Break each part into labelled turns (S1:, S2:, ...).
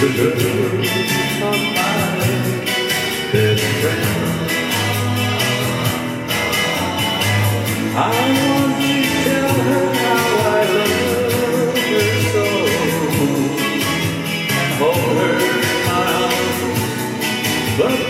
S1: the girl of my best friend. I want to tell her how I love her so, hold her in my arms, but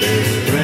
S1: friend?